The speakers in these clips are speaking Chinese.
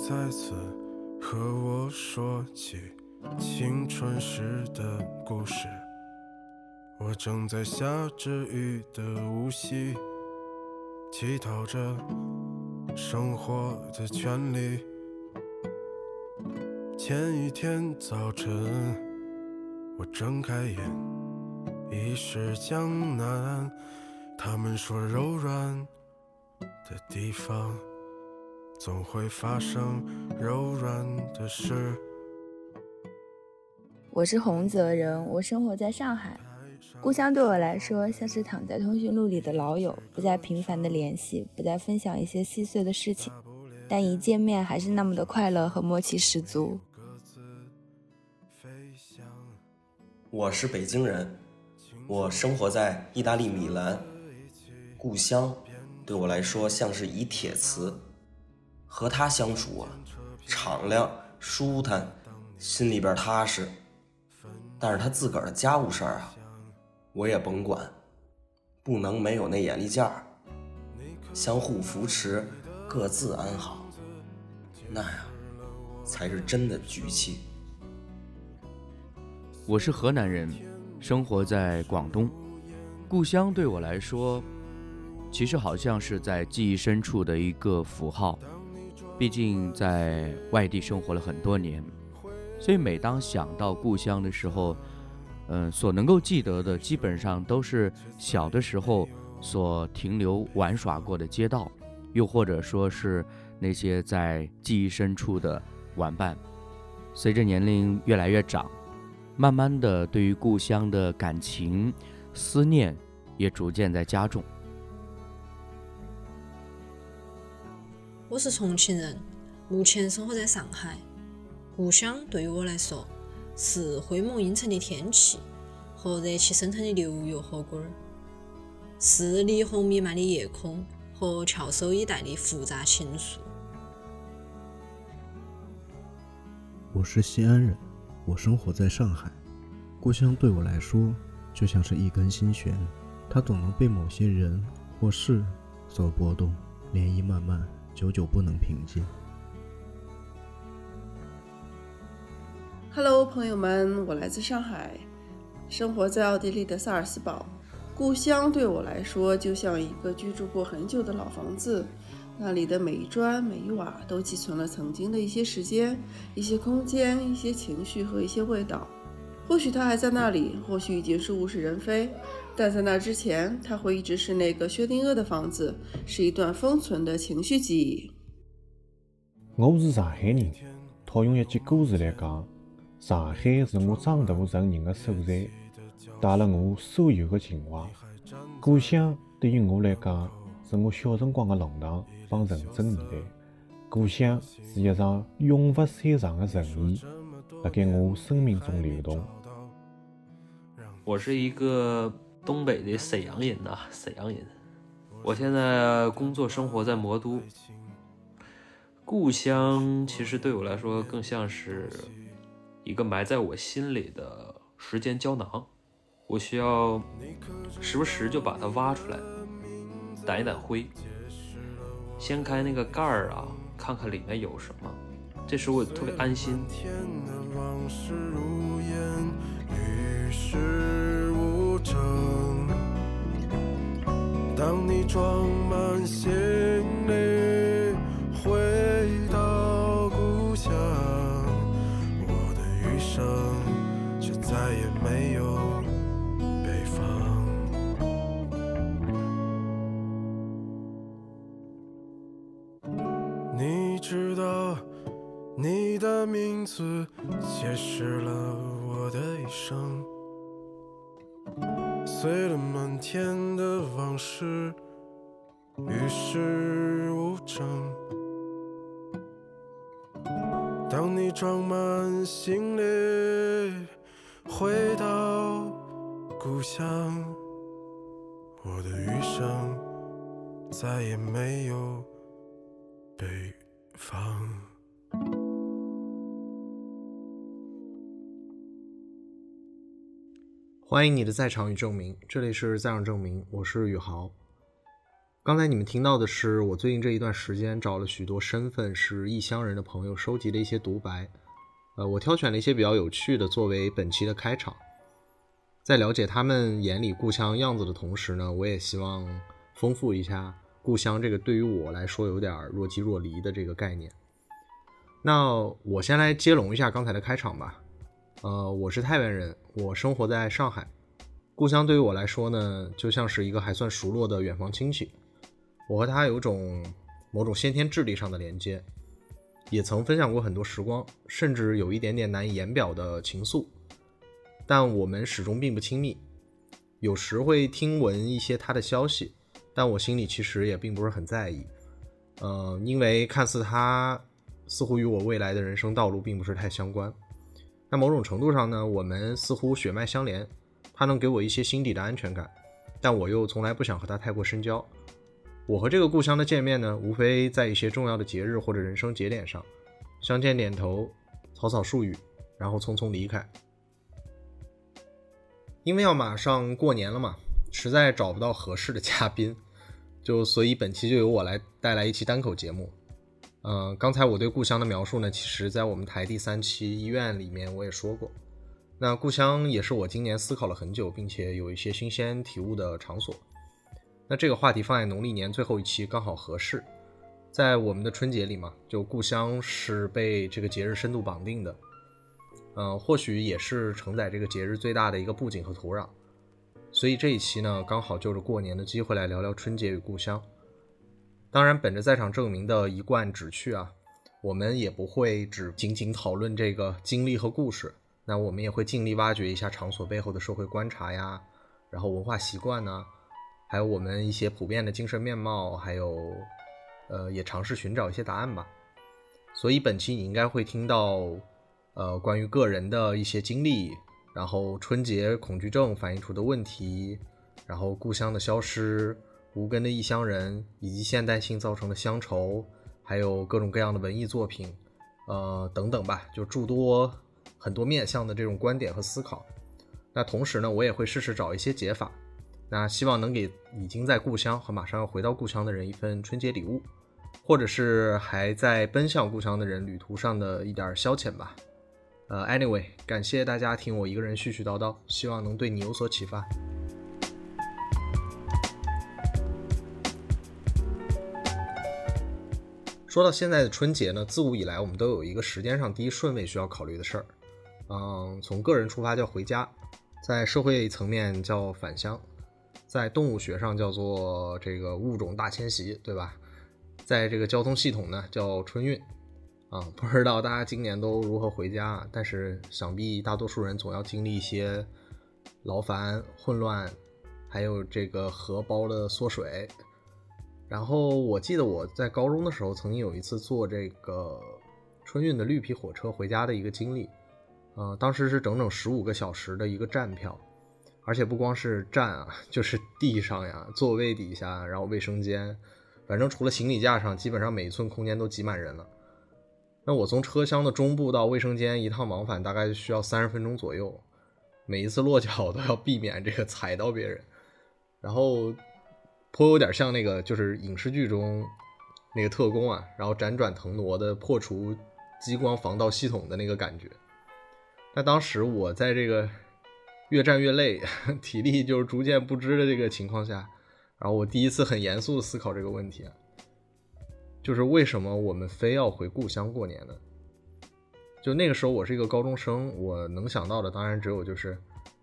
再次和我说起青春时的故事。我正在下着雨的无锡，乞讨着生活的权利。前一天早晨，我睁开眼，已是江南。他们说柔软的地方。总会发生柔软的事。我是洪泽人，我生活在上海。故乡对我来说，像是躺在通讯录里的老友，不再频繁的联系，不再分享一些细碎的事情，但一见面还是那么的快乐和默契十足。我是北京人，我生活在意大利米兰。故乡对我来说，像是一铁瓷。和他相处啊，敞亮、舒坦，心里边踏实。但是他自个儿的家务事儿啊，我也甭管，不能没有那眼力劲儿。相互扶持，各自安好，那呀，才是真的局气。我是河南人，生活在广东，故乡对我来说，其实好像是在记忆深处的一个符号。毕竟在外地生活了很多年，所以每当想到故乡的时候，嗯，所能够记得的基本上都是小的时候所停留玩耍过的街道，又或者说是那些在记忆深处的玩伴。随着年龄越来越长，慢慢的对于故乡的感情思念也逐渐在加重。我是重庆人，目前生活在上海。故乡对于我来说，是灰蒙阴沉的天气和热气升腾的牛油火锅儿，是霓虹弥漫的夜空和翘首以待的复杂情愫。我是西安人，我生活在上海。故乡对我来说，就像是一根心弦，它总能被某些人或事所波动，涟漪漫漫。久久不能平静。Hello，朋友们，我来自上海，生活在奥地利的萨尔斯堡。故乡对我来说，就像一个居住过很久的老房子，那里的每一砖每一瓦都寄存了曾经的一些时间、一些空间、一些情绪和一些味道。或许它还在那里，或许已经是物是人非。但在那之前，它会一直是那个薛定谔的房子，是一段封存的情绪记忆。我是上海人，套用一句歌词来讲，上海是我长大成人的所在，带了我所有的情怀。故乡对于我来讲，是我小辰光的弄堂帮纯真年代。故乡是一场永不散场的盛宴，辣盖我生命中流动。我是一个。东北的沈阳人呐，沈阳人。我现在工作生活在魔都，故乡其实对我来说更像是一个埋在我心里的时间胶囊，我需要时不时就把它挖出来，掸一掸灰，掀开那个盖儿啊，看看里面有什么，这时我特别安心。当你装满行李回到故乡，我的余生却再也没有北方。你知道，你的名字解释了我的一生。碎了满天的往事，与世无争。当你装满行李回到故乡，我的余生再也没有北方。欢迎你的在场与证明，这里是在场证明，我是宇豪。刚才你们听到的是我最近这一段时间找了许多身份是异乡人的朋友收集的一些独白，呃，我挑选了一些比较有趣的作为本期的开场。在了解他们眼里故乡样子的同时呢，我也希望丰富一下故乡这个对于我来说有点若即若离的这个概念。那我先来接龙一下刚才的开场吧。呃，我是太原人，我生活在上海。故乡对于我来说呢，就像是一个还算熟络的远房亲戚。我和他有种某种先天智力上的连接，也曾分享过很多时光，甚至有一点点难以言表的情愫。但我们始终并不亲密。有时会听闻一些他的消息，但我心里其实也并不是很在意。呃，因为看似他似乎与我未来的人生道路并不是太相关。那某种程度上呢，我们似乎血脉相连。他能给我一些心底的安全感，但我又从来不想和他太过深交。我和这个故乡的见面呢，无非在一些重要的节日或者人生节点上，相见点头，草草数语，然后匆匆离开。因为要马上过年了嘛，实在找不到合适的嘉宾，就所以本期就由我来带来一期单口节目。嗯，刚才我对故乡的描述呢，其实在我们台第三期医院里面我也说过。那故乡也是我今年思考了很久，并且有一些新鲜体悟的场所。那这个话题放在农历年最后一期刚好合适，在我们的春节里嘛，就故乡是被这个节日深度绑定的，嗯，或许也是承载这个节日最大的一个布景和土壤。所以这一期呢，刚好就着过年的机会来聊聊春节与故乡。当然，本着在场证明的一贯旨趣啊，我们也不会只仅仅讨论这个经历和故事。那我们也会尽力挖掘一下场所背后的社会观察呀，然后文化习惯呢，还有我们一些普遍的精神面貌，还有，呃，也尝试寻找一些答案吧。所以本期你应该会听到，呃，关于个人的一些经历，然后春节恐惧症反映出的问题，然后故乡的消失，无根的异乡人，以及现代性造成的乡愁，还有各种各样的文艺作品，呃，等等吧，就诸多。很多面向的这种观点和思考，那同时呢，我也会试试找一些解法，那希望能给已经在故乡和马上要回到故乡的人一份春节礼物，或者是还在奔向故乡的人旅途上的一点消遣吧。呃，anyway，感谢大家听我一个人絮絮叨叨，希望能对你有所启发。说到现在的春节呢，自古以来我们都有一个时间上第一顺位需要考虑的事儿。嗯，从个人出发叫回家，在社会层面叫返乡，在动物学上叫做这个物种大迁徙，对吧？在这个交通系统呢叫春运。啊，不知道大家今年都如何回家，但是想必大多数人总要经历一些劳烦、混乱，还有这个荷包的缩水。然后我记得我在高中的时候曾经有一次坐这个春运的绿皮火车回家的一个经历。呃，当时是整整十五个小时的一个站票，而且不光是站啊，就是地上呀、座位底下，然后卫生间，反正除了行李架上，基本上每一寸空间都挤满人了。那我从车厢的中部到卫生间一趟往返大概需要三十分钟左右，每一次落脚都要避免这个踩到别人，然后颇有点像那个就是影视剧中那个特工啊，然后辗转腾挪的破除激光防盗系统的那个感觉。那当时我在这个越战越累，体力就是逐渐不支的这个情况下，然后我第一次很严肃的思考这个问题啊，就是为什么我们非要回故乡过年呢？就那个时候我是一个高中生，我能想到的当然只有就是，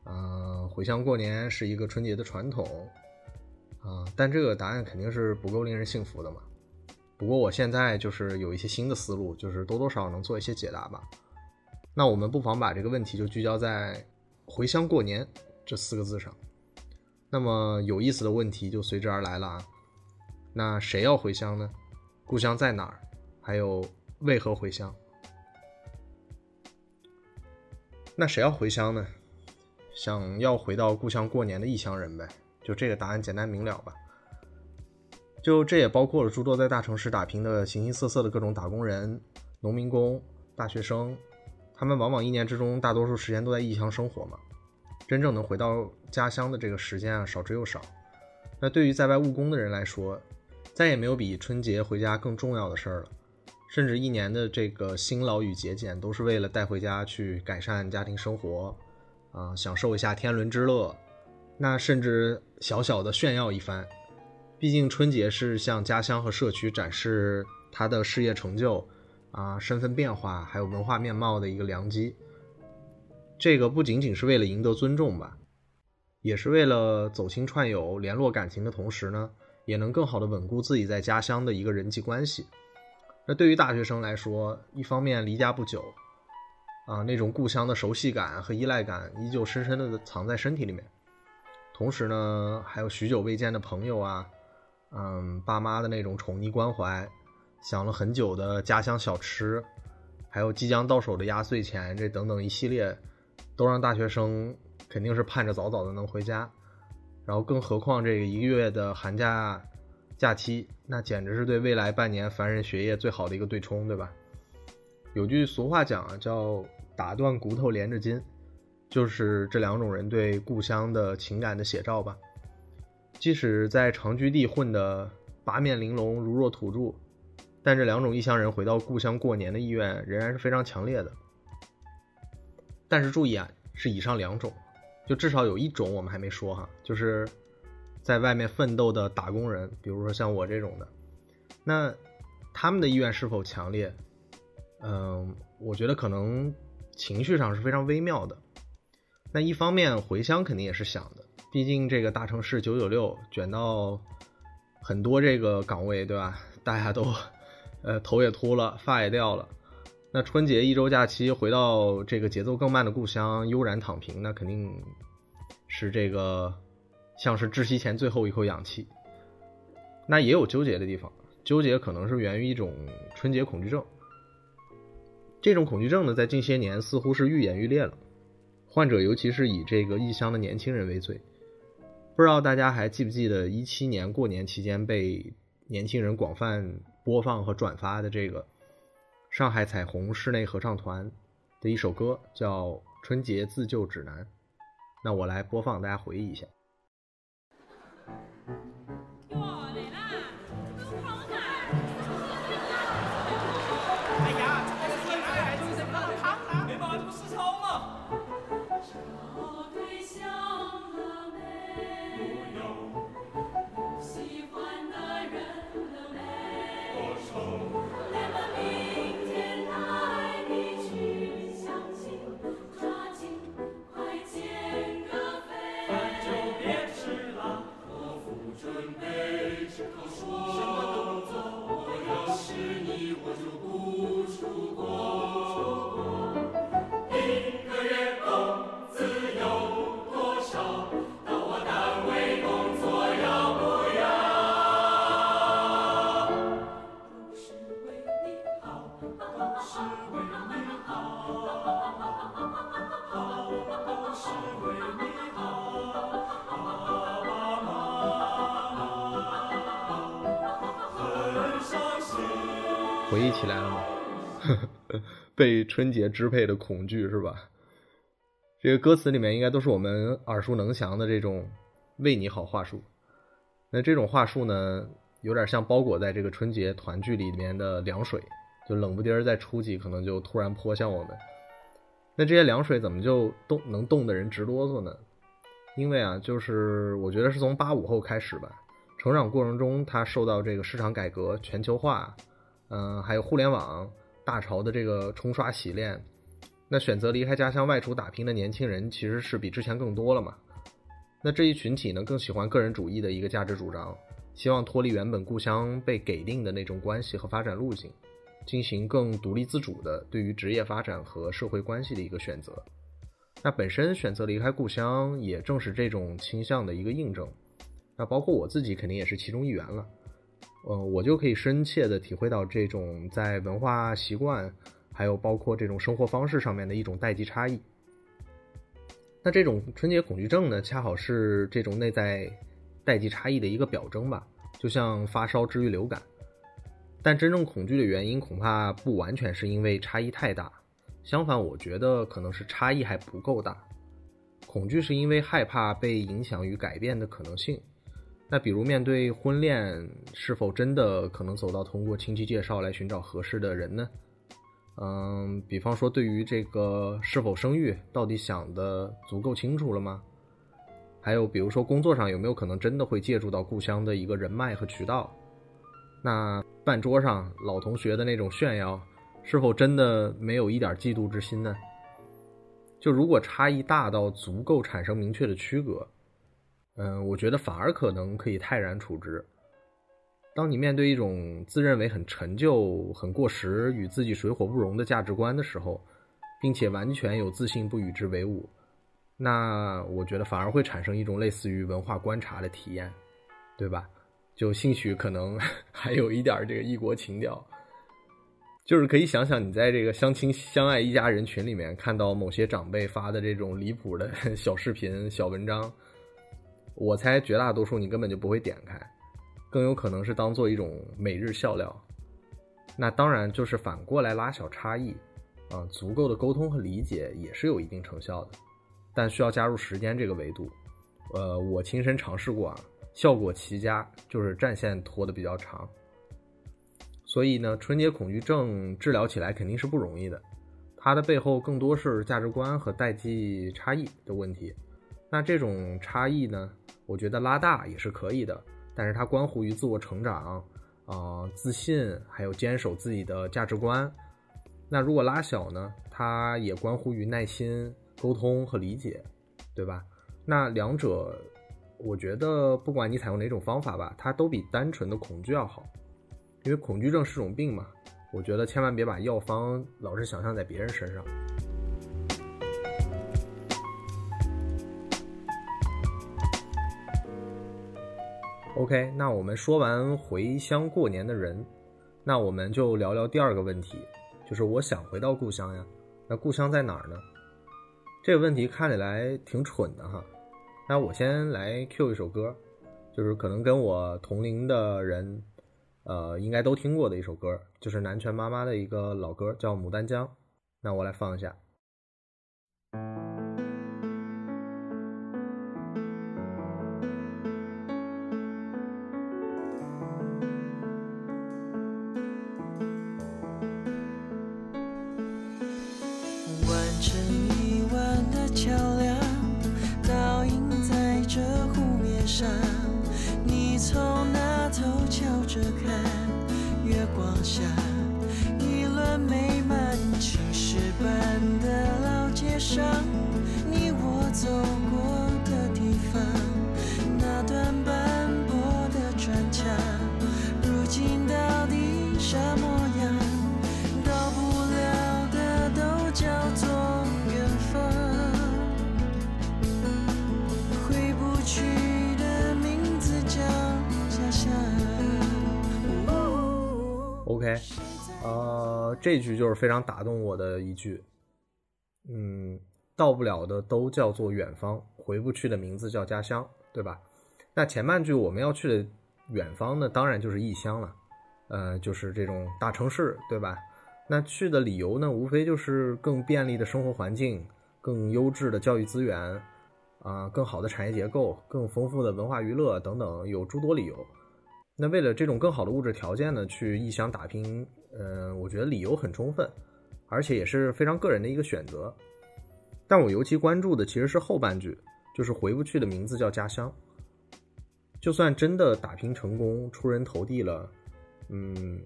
嗯，回乡过年是一个春节的传统，啊，但这个答案肯定是不够令人信服的嘛。不过我现在就是有一些新的思路，就是多多少少能做一些解答吧。那我们不妨把这个问题就聚焦在“回乡过年”这四个字上。那么有意思的问题就随之而来了啊。那谁要回乡呢？故乡在哪儿？还有为何回乡？那谁要回乡呢？想要回到故乡过年的异乡人呗。就这个答案简单明了吧？就这也包括了诸多在大城市打拼的形形色色的各种打工人、农民工、大学生。他们往往一年之中大多数时间都在异乡生活嘛，真正能回到家乡的这个时间啊少之又少。那对于在外务工的人来说，再也没有比春节回家更重要的事儿了。甚至一年的这个辛劳与节俭，都是为了带回家去改善家庭生活，啊，享受一下天伦之乐。那甚至小小的炫耀一番。毕竟春节是向家乡和社区展示他的事业成就，啊，身份变化，还有文化面貌的一个良机。这个不仅仅是为了赢得尊重吧，也是为了走亲串友、联络感情的同时呢，也能更好的稳固自己在家乡的一个人际关系。那对于大学生来说，一方面离家不久，啊，那种故乡的熟悉感和依赖感依旧深深的藏在身体里面。同时呢，还有许久未见的朋友啊，嗯，爸妈的那种宠溺关怀，想了很久的家乡小吃，还有即将到手的压岁钱，这等等一系列。都让大学生肯定是盼着早早的能回家，然后更何况这个一个月的寒假假期，那简直是对未来半年凡人学业最好的一个对冲，对吧？有句俗话讲啊，叫“打断骨头连着筋”，就是这两种人对故乡的情感的写照吧。即使在长居地混得八面玲珑、如若土著，但这两种异乡人回到故乡过年的意愿仍然是非常强烈的。但是注意啊，是以上两种，就至少有一种我们还没说哈，就是在外面奋斗的打工人，比如说像我这种的，那他们的意愿是否强烈？嗯，我觉得可能情绪上是非常微妙的。那一方面回乡肯定也是想的，毕竟这个大城市九九六卷到很多这个岗位，对吧？大家都呃头也秃了，发也掉了。那春节一周假期回到这个节奏更慢的故乡悠然躺平，那肯定是这个像是窒息前最后一口氧气。那也有纠结的地方，纠结可能是源于一种春节恐惧症。这种恐惧症呢，在近些年似乎是愈演愈烈了，患者尤其是以这个异乡的年轻人为最。不知道大家还记不记得一七年过年期间被年轻人广泛播放和转发的这个。上海彩虹室内合唱团的一首歌叫《春节自救指南》，那我来播放，大家回忆一下。回忆起来了吗？被春节支配的恐惧是吧？这个歌词里面应该都是我们耳熟能详的这种为你好话术。那这种话术呢，有点像包裹在这个春节团聚里面的凉水，就冷不丁儿在初几可能就突然泼向我们。那这些凉水怎么就冻能冻得人直哆嗦呢？因为啊，就是我觉得是从八五后开始吧，成长过程中他受到这个市场改革、全球化。嗯，还有互联网大潮的这个冲刷洗练，那选择离开家乡外出打拼的年轻人其实是比之前更多了嘛。那这一群体呢，更喜欢个人主义的一个价值主张，希望脱离原本故乡被给定的那种关系和发展路径，进行更独立自主的对于职业发展和社会关系的一个选择。那本身选择离开故乡，也正是这种倾向的一个印证。那包括我自己，肯定也是其中一员了。嗯，我就可以深切的体会到这种在文化习惯，还有包括这种生活方式上面的一种代际差异。那这种春节恐惧症呢，恰好是这种内在代际差异的一个表征吧，就像发烧治愈流感。但真正恐惧的原因，恐怕不完全是因为差异太大，相反，我觉得可能是差异还不够大。恐惧是因为害怕被影响与改变的可能性。那比如面对婚恋，是否真的可能走到通过亲戚介绍来寻找合适的人呢？嗯，比方说对于这个是否生育，到底想的足够清楚了吗？还有比如说工作上有没有可能真的会借助到故乡的一个人脉和渠道？那饭桌上老同学的那种炫耀，是否真的没有一点嫉妒之心呢？就如果差异大到足够产生明确的区隔。嗯，我觉得反而可能可以泰然处之。当你面对一种自认为很陈旧、很过时、与自己水火不容的价值观的时候，并且完全有自信不与之为伍，那我觉得反而会产生一种类似于文化观察的体验，对吧？就兴许可能 还有一点这个异国情调，就是可以想想你在这个相亲相爱一家人群里面看到某些长辈发的这种离谱的 小视频、小文章。我猜绝大多数你根本就不会点开，更有可能是当做一种每日笑料。那当然就是反过来拉小差异，啊，足够的沟通和理解也是有一定成效的，但需要加入时间这个维度。呃，我亲身尝试过啊，效果奇佳，就是战线拖得比较长。所以呢，春节恐惧症治疗起来肯定是不容易的，它的背后更多是价值观和代际差异的问题。那这种差异呢？我觉得拉大也是可以的，但是它关乎于自我成长，啊，自信，还有坚守自己的价值观。那如果拉小呢？它也关乎于耐心、沟通和理解，对吧？那两者，我觉得不管你采用哪种方法吧，它都比单纯的恐惧要好，因为恐惧症是种病嘛。我觉得千万别把药方老是想象在别人身上。OK，那我们说完回乡过年的人，那我们就聊聊第二个问题，就是我想回到故乡呀，那故乡在哪儿呢？这个问题看起来挺蠢的哈。那我先来 Q 一首歌，就是可能跟我同龄的人，呃，应该都听过的一首歌，就是南拳妈妈的一个老歌，叫《牡丹江》。那我来放一下。就是非常打动我的一句。嗯，到不了的都叫做远方，回不去的名字叫家乡，对吧？那前半句我们要去的远方呢，当然就是异乡了，呃，就是这种大城市，对吧？那去的理由呢，无非就是更便利的生活环境、更优质的教育资源啊、更好的产业结构、更丰富的文化娱乐等等，有诸多理由。那为了这种更好的物质条件呢，去异乡打拼，嗯，我觉得理由很充分，而且也是非常个人的一个选择。但我尤其关注的其实是后半句，就是回不去的名字叫家乡。就算真的打拼成功、出人头地了，嗯，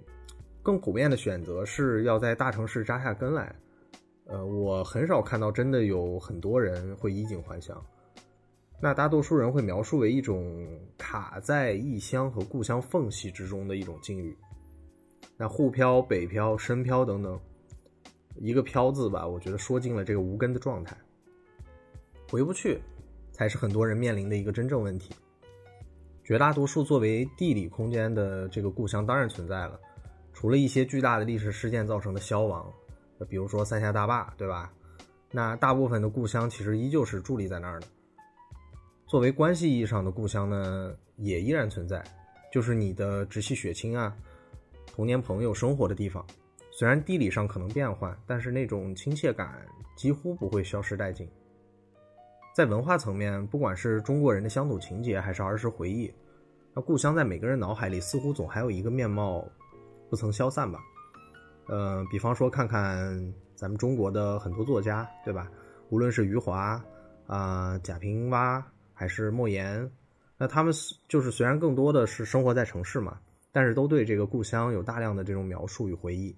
更普遍的选择是要在大城市扎下根来。呃，我很少看到真的有很多人会衣锦还乡。那大多数人会描述为一种卡在异乡和故乡缝隙之中的一种境遇。那沪漂、北漂、深漂等等，一个“漂”字吧，我觉得说尽了这个无根的状态。回不去，才是很多人面临的一个真正问题。绝大多数作为地理空间的这个故乡当然存在了，除了一些巨大的历史事件造成的消亡，比如说三峡大坝，对吧？那大部分的故乡其实依旧是伫立在那儿的。作为关系意义上的故乡呢，也依然存在，就是你的直系血亲啊、童年朋友生活的地方。虽然地理上可能变换，但是那种亲切感几乎不会消失殆尽。在文化层面，不管是中国人的乡土情结，还是儿时回忆，那故乡在每个人脑海里似乎总还有一个面貌不曾消散吧？呃，比方说看看咱们中国的很多作家，对吧？无论是余华啊、贾平凹还是莫言，那他们就是虽然更多的是生活在城市嘛，但是都对这个故乡有大量的这种描述与回忆。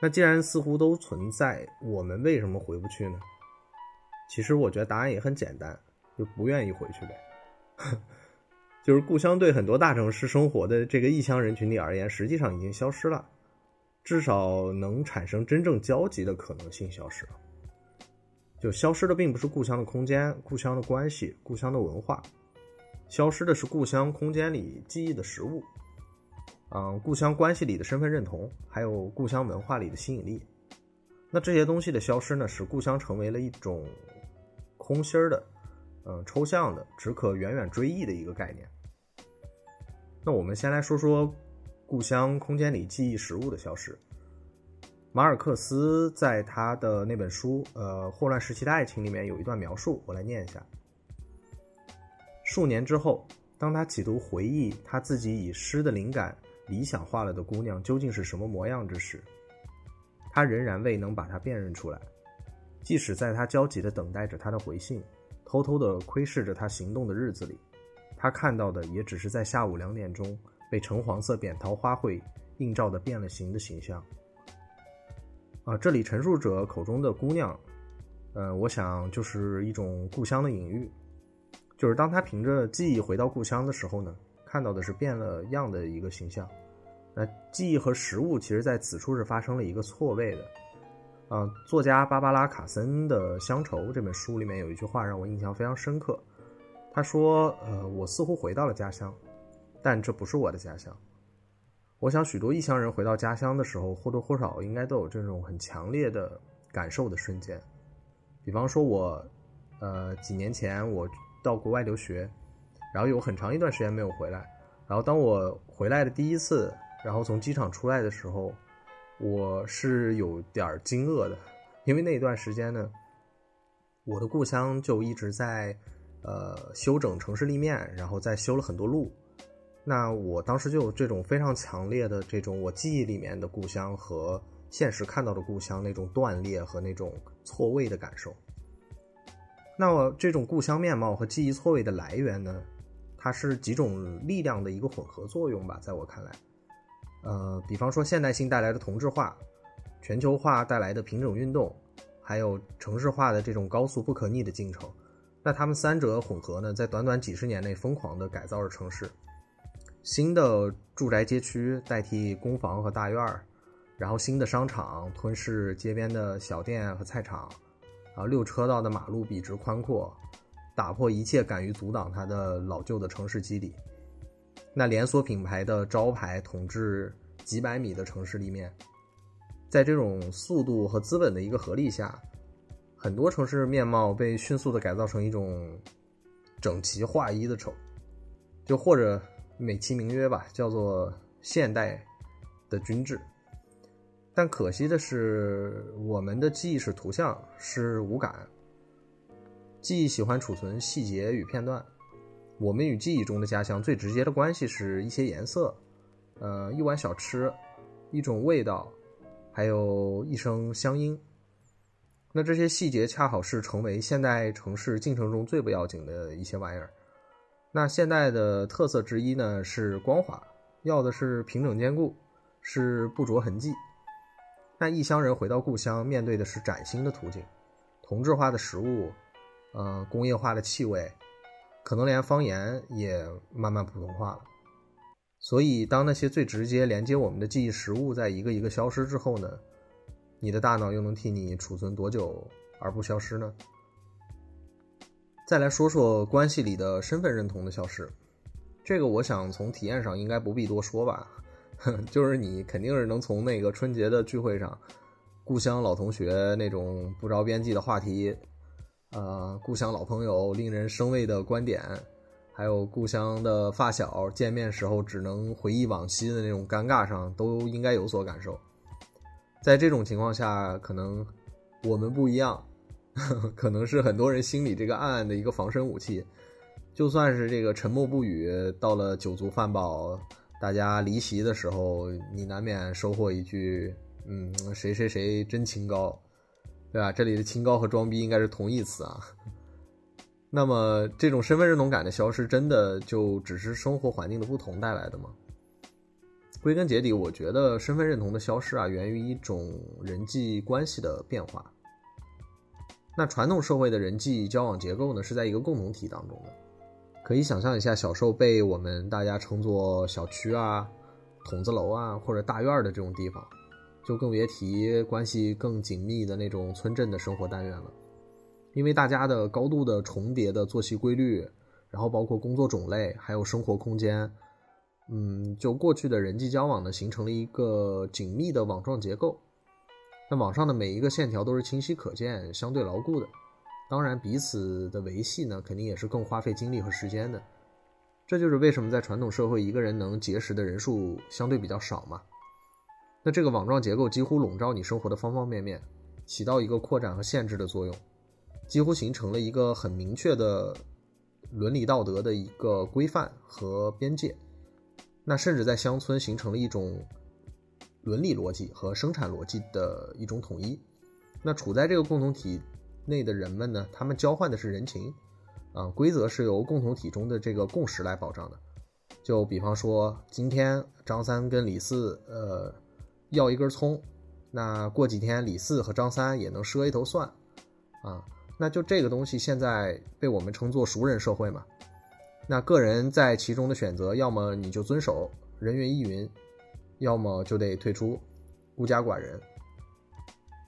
那既然似乎都存在，我们为什么回不去呢？其实我觉得答案也很简单，就不愿意回去呗。就是故乡对很多大城市生活的这个异乡人群体而言，实际上已经消失了，至少能产生真正交集的可能性消失了。就消失的并不是故乡的空间、故乡的关系、故乡的文化，消失的是故乡空间里记忆的实物，嗯，故乡关系里的身份认同，还有故乡文化里的吸引力。那这些东西的消失呢，使故乡成为了一种空心儿的、嗯抽象的、只可远远追忆的一个概念。那我们先来说说故乡空间里记忆实物的消失。马尔克斯在他的那本书《呃霍乱时期的爱情》里面有一段描述，我来念一下。数年之后，当他企图回忆他自己以诗的灵感理想化了的姑娘究竟是什么模样之时，他仍然未能把她辨认出来。即使在他焦急地等待着她的回信，偷偷地窥视着她行动的日子里，他看到的也只是在下午两点钟被橙黄色扁桃花卉映照的变了形的形象。啊，这里陈述者口中的姑娘，呃，我想就是一种故乡的隐喻，就是当他凭着记忆回到故乡的时候呢，看到的是变了样的一个形象。那记忆和实物其实在此处是发生了一个错位的。啊，作家芭芭拉·卡森的《乡愁》这本书里面有一句话让我印象非常深刻，他说：“呃，我似乎回到了家乡，但这不是我的家乡。”我想，许多异乡人回到家乡的时候，或多或少应该都有这种很强烈的感受的瞬间。比方说，我，呃，几年前我到国外留学，然后有很长一段时间没有回来。然后当我回来的第一次，然后从机场出来的时候，我是有点惊愕的，因为那一段时间呢，我的故乡就一直在，呃，修整城市立面，然后再修了很多路。那我当时就有这种非常强烈的这种我记忆里面的故乡和现实看到的故乡那种断裂和那种错位的感受。那么这种故乡面貌和记忆错位的来源呢，它是几种力量的一个混合作用吧，在我看来，呃，比方说现代性带来的同质化、全球化带来的平整运动，还有城市化的这种高速不可逆的进程，那他们三者混合呢，在短短几十年内疯狂地改造着城市。新的住宅街区代替公房和大院儿，然后新的商场吞噬街边的小店和菜场，啊，六车道的马路笔直宽阔，打破一切敢于阻挡它的老旧的城市基底。那连锁品牌的招牌统治几百米的城市里面，在这种速度和资本的一个合力下，很多城市面貌被迅速的改造成一种整齐划一的丑，就或者。美其名曰吧，叫做现代的均质。但可惜的是，我们的记忆是图像，是无感。记忆喜欢储存细节与片段。我们与记忆中的家乡最直接的关系是一些颜色，呃，一碗小吃，一种味道，还有一声乡音。那这些细节恰好是成为现代城市进程中最不要紧的一些玩意儿。那现代的特色之一呢是光滑，要的是平整坚固，是不着痕迹。那异乡人回到故乡，面对的是崭新的途径，同质化的食物，呃，工业化的气味，可能连方言也慢慢普通化了。所以，当那些最直接连接我们的记忆食物在一个一个消失之后呢，你的大脑又能替你储存多久而不消失呢？再来说说关系里的身份认同的消失，这个我想从体验上应该不必多说吧，就是你肯定是能从那个春节的聚会上，故乡老同学那种不着边际的话题，呃，故乡老朋友令人生畏的观点，还有故乡的发小见面时候只能回忆往昔的那种尴尬上，都应该有所感受。在这种情况下，可能我们不一样。可能是很多人心里这个暗暗的一个防身武器，就算是这个沉默不语，到了酒足饭饱，大家离席的时候，你难免收获一句“嗯，谁谁谁真清高”，对吧？这里的清高和装逼应该是同义词啊。那么，这种身份认同感的消失，真的就只是生活环境的不同带来的吗？归根结底，我觉得身份认同的消失啊，源于一种人际关系的变化。那传统社会的人际交往结构呢，是在一个共同体当中的。可以想象一下，小时候被我们大家称作小区啊、筒子楼啊或者大院的这种地方，就更别提关系更紧密的那种村镇的生活单元了。因为大家的高度的重叠的作息规律，然后包括工作种类，还有生活空间，嗯，就过去的人际交往呢，形成了一个紧密的网状结构。那网上的每一个线条都是清晰可见、相对牢固的。当然，彼此的维系呢，肯定也是更花费精力和时间的。这就是为什么在传统社会，一个人能结识的人数相对比较少嘛。那这个网状结构几乎笼罩你生活的方方面面，起到一个扩展和限制的作用。几乎形成了一个很明确的伦理道德的一个规范和边界，那甚至在乡村形成了一种伦理逻辑和生产逻辑的一种统一。那处在这个共同体内的人们呢，他们交换的是人情，啊，规则是由共同体中的这个共识来保障的。就比方说，今天张三跟李四呃要一根葱，那过几天李四和张三也能赊一头蒜，啊。那就这个东西现在被我们称作熟人社会嘛？那个人在其中的选择，要么你就遵守人云亦云，要么就得退出，孤家寡人。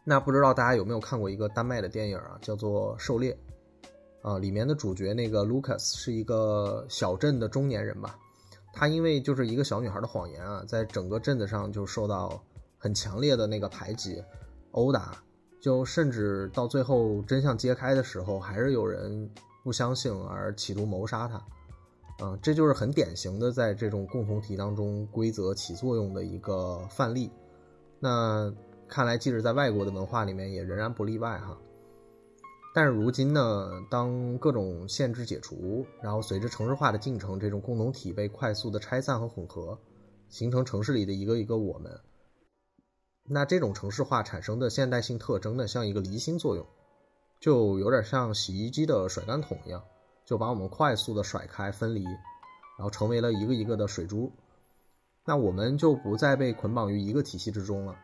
那不知道大家有没有看过一个丹麦的电影啊，叫做《狩猎》啊，里面的主角那个 Lucas 是一个小镇的中年人吧？他因为就是一个小女孩的谎言啊，在整个镇子上就受到很强烈的那个排挤、殴打。就甚至到最后真相揭开的时候，还是有人不相信而企图谋杀他，嗯，这就是很典型的在这种共同体当中规则起作用的一个范例。那看来，即使在外国的文化里面，也仍然不例外哈。但是如今呢，当各种限制解除，然后随着城市化的进程，这种共同体被快速的拆散和混合，形成城市里的一个一个我们。那这种城市化产生的现代性特征呢，像一个离心作用，就有点像洗衣机的甩干桶一样，就把我们快速的甩开分离，然后成为了一个一个的水珠。那我们就不再被捆绑于一个体系之中了。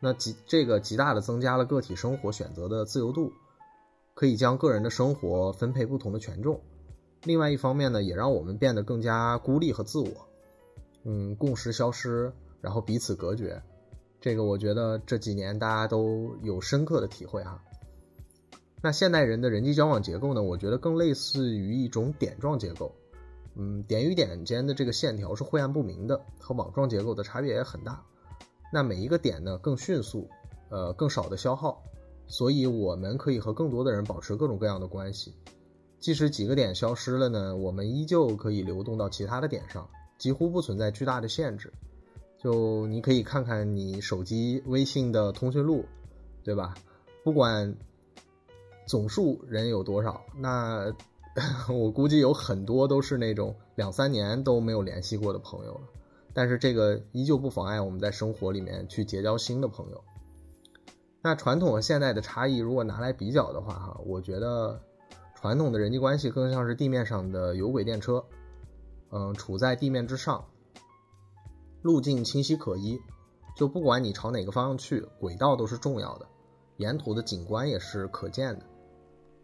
那极这个极大的增加了个体生活选择的自由度，可以将个人的生活分配不同的权重。另外一方面呢，也让我们变得更加孤立和自我。嗯，共识消失，然后彼此隔绝。这个我觉得这几年大家都有深刻的体会哈。那现代人的人际交往结构呢？我觉得更类似于一种点状结构。嗯，点与点间的这个线条是晦暗不明的，和网状结构的差别也很大。那每一个点呢更迅速，呃更少的消耗，所以我们可以和更多的人保持各种各样的关系。即使几个点消失了呢，我们依旧可以流动到其他的点上，几乎不存在巨大的限制。就你可以看看你手机微信的通讯录，对吧？不管总数人有多少，那 我估计有很多都是那种两三年都没有联系过的朋友了。但是这个依旧不妨碍我们在生活里面去结交新的朋友。那传统和现代的差异，如果拿来比较的话，哈，我觉得传统的人际关系更像是地面上的有轨电车，嗯，处在地面之上。路径清晰可依，就不管你朝哪个方向去，轨道都是重要的，沿途的景观也是可见的。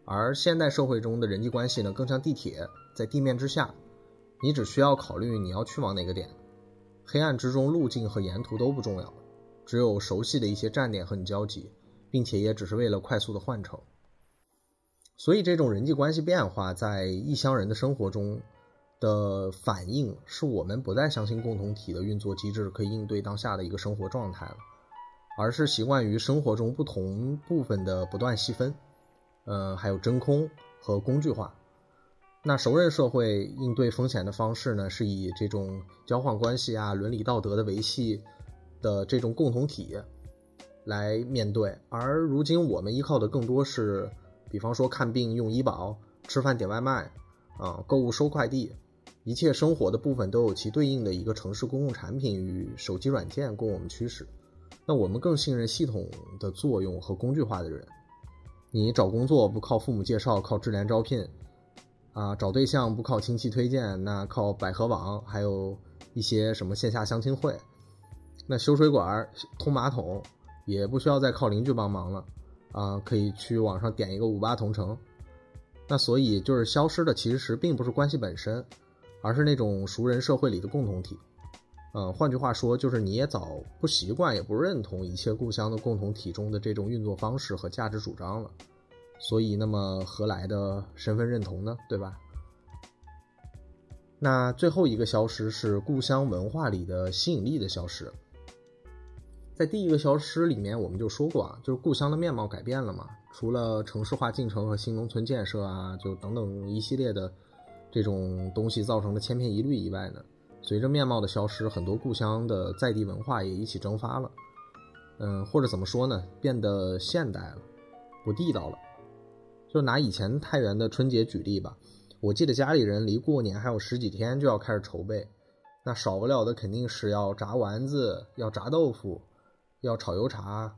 而现代社会中的人际关系呢，更像地铁，在地面之下，你只需要考虑你要去往哪个点，黑暗之中路径和沿途都不重要，只有熟悉的一些站点和你交集，并且也只是为了快速的换乘。所以这种人际关系变化在异乡人的生活中。的反应是我们不再相信共同体的运作机制可以应对当下的一个生活状态了，而是习惯于生活中不同部分的不断细分，嗯，还有真空和工具化。那熟人社会应对风险的方式呢，是以这种交换关系啊、伦理道德的维系的这种共同体来面对，而如今我们依靠的更多是，比方说看病用医保、吃饭点外卖。啊，购物收快递，一切生活的部分都有其对应的一个城市公共产品与手机软件供我们驱使。那我们更信任系统的作用和工具化的人。你找工作不靠父母介绍，靠智联招聘，啊，找对象不靠亲戚推荐，那靠百合网，还有一些什么线下相亲会。那修水管、通马桶也不需要再靠邻居帮忙了，啊，可以去网上点一个五八同城。那所以就是消失的其实并不是关系本身，而是那种熟人社会里的共同体。嗯，换句话说，就是你也早不习惯，也不认同一切故乡的共同体中的这种运作方式和价值主张了。所以，那么何来的身份认同呢？对吧？那最后一个消失是故乡文化里的吸引力的消失。在第一个消失里面，我们就说过啊，就是故乡的面貌改变了嘛。除了城市化进程和新农村建设啊，就等等一系列的这种东西造成的千篇一律以外呢。随着面貌的消失，很多故乡的在地文化也一起蒸发了。嗯，或者怎么说呢？变得现代了，不地道了。就拿以前太原的春节举例吧，我记得家里人离过年还有十几天就要开始筹备，那少不了的肯定是要炸丸子，要炸豆腐，要炒油茶，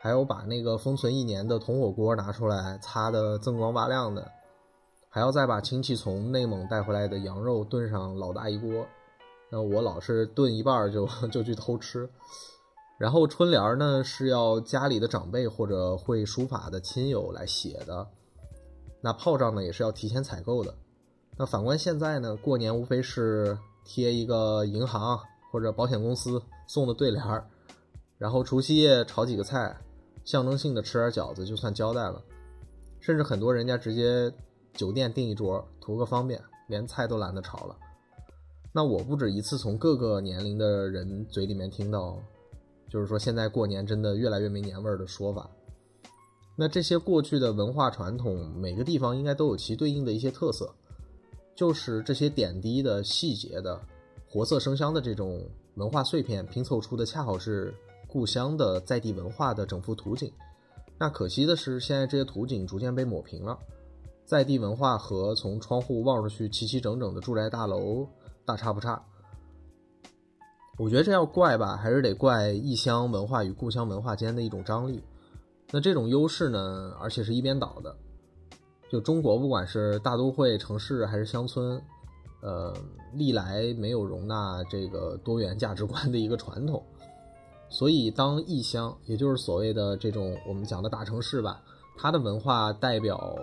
还有把那个封存一年的铜火锅拿出来擦得锃光瓦亮的，还要再把亲戚从内蒙带回来的羊肉炖上老大一锅。那我老是炖一半就 就去偷吃，然后春联呢是要家里的长辈或者会书法的亲友来写的，那炮仗呢也是要提前采购的。那反观现在呢，过年无非是贴一个银行或者保险公司送的对联儿，然后除夕夜炒几个菜，象征性的吃点饺子就算交代了，甚至很多人家直接酒店订一桌，图个方便，连菜都懒得炒了。那我不止一次从各个年龄的人嘴里面听到，就是说现在过年真的越来越没年味儿的说法。那这些过去的文化传统，每个地方应该都有其对应的一些特色，就是这些点滴的细节的、活色生香的这种文化碎片拼凑出的，恰好是故乡的在地文化的整幅图景。那可惜的是，现在这些图景逐渐被抹平了，在地文化和从窗户望出去齐齐整整的住宅大楼。大差不差，我觉得这要怪吧，还是得怪异乡文化与故乡文化间的一种张力。那这种优势呢，而且是一边倒的。就中国，不管是大都会城市还是乡村，呃，历来没有容纳这个多元价值观的一个传统。所以，当异乡，也就是所谓的这种我们讲的大城市吧，它的文化代表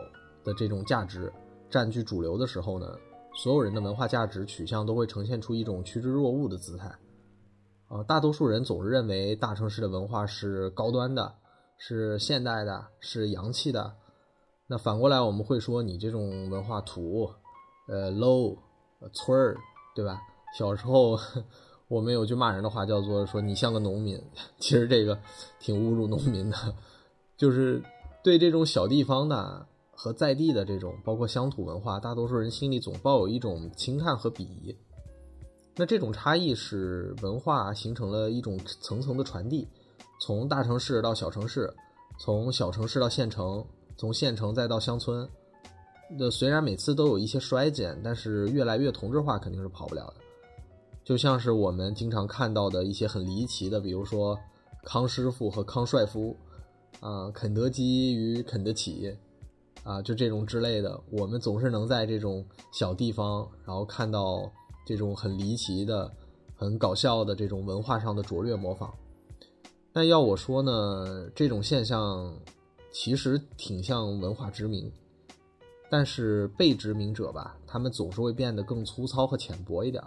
的这种价值占据主流的时候呢？所有人的文化价值取向都会呈现出一种趋之若鹜的姿态，呃，大多数人总是认为大城市的文化是高端的，是现代的，是洋气的。那反过来我们会说你这种文化土，呃，low，村儿，对吧？小时候我们有句骂人的话叫做说你像个农民，其实这个挺侮辱农民的，就是对这种小地方的。和在地的这种，包括乡土文化，大多数人心里总抱有一种轻看和鄙夷。那这种差异使文化形成了一种层层的传递，从大城市到小城市，从小城市到县城，从县城再到乡村。那虽然每次都有一些衰减，但是越来越同质化肯定是跑不了的。就像是我们经常看到的一些很离奇的，比如说康师傅和康帅傅，啊，肯德基与肯德基。啊，就这种之类的，我们总是能在这种小地方，然后看到这种很离奇的、很搞笑的这种文化上的拙劣模仿。但要我说呢，这种现象其实挺像文化殖民，但是被殖民者吧，他们总是会变得更粗糙和浅薄一点。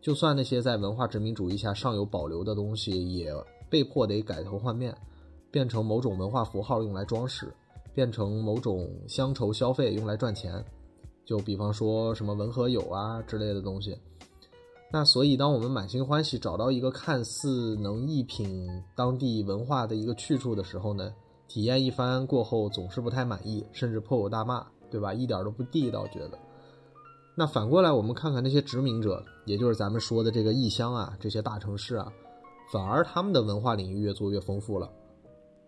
就算那些在文化殖民主义下尚有保留的东西，也被迫得改头换面，变成某种文化符号用来装饰。变成某种乡愁消费用来赚钱，就比方说什么文和友啊之类的东西。那所以，当我们满心欢喜找到一个看似能一品当地文化的一个去处的时候呢，体验一番过后总是不太满意，甚至破口大骂，对吧？一点都不地道，觉得。那反过来，我们看看那些殖民者，也就是咱们说的这个异乡啊，这些大城市啊，反而他们的文化领域越做越丰富了，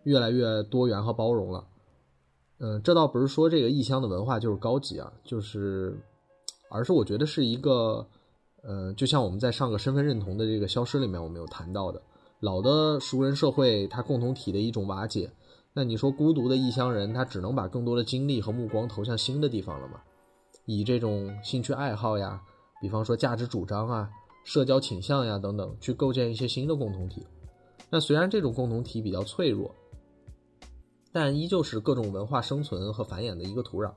越来越多元和包容了。嗯，这倒不是说这个异乡的文化就是高级啊，就是而是我觉得是一个，呃，就像我们在上个身份认同的这个消失里面，我们有谈到的，老的熟人社会它共同体的一种瓦解。那你说孤独的异乡人，他只能把更多的精力和目光投向新的地方了吗？以这种兴趣爱好呀，比方说价值主张啊、社交倾向呀等等，去构建一些新的共同体。那虽然这种共同体比较脆弱，但依旧是各种文化生存和繁衍的一个土壤。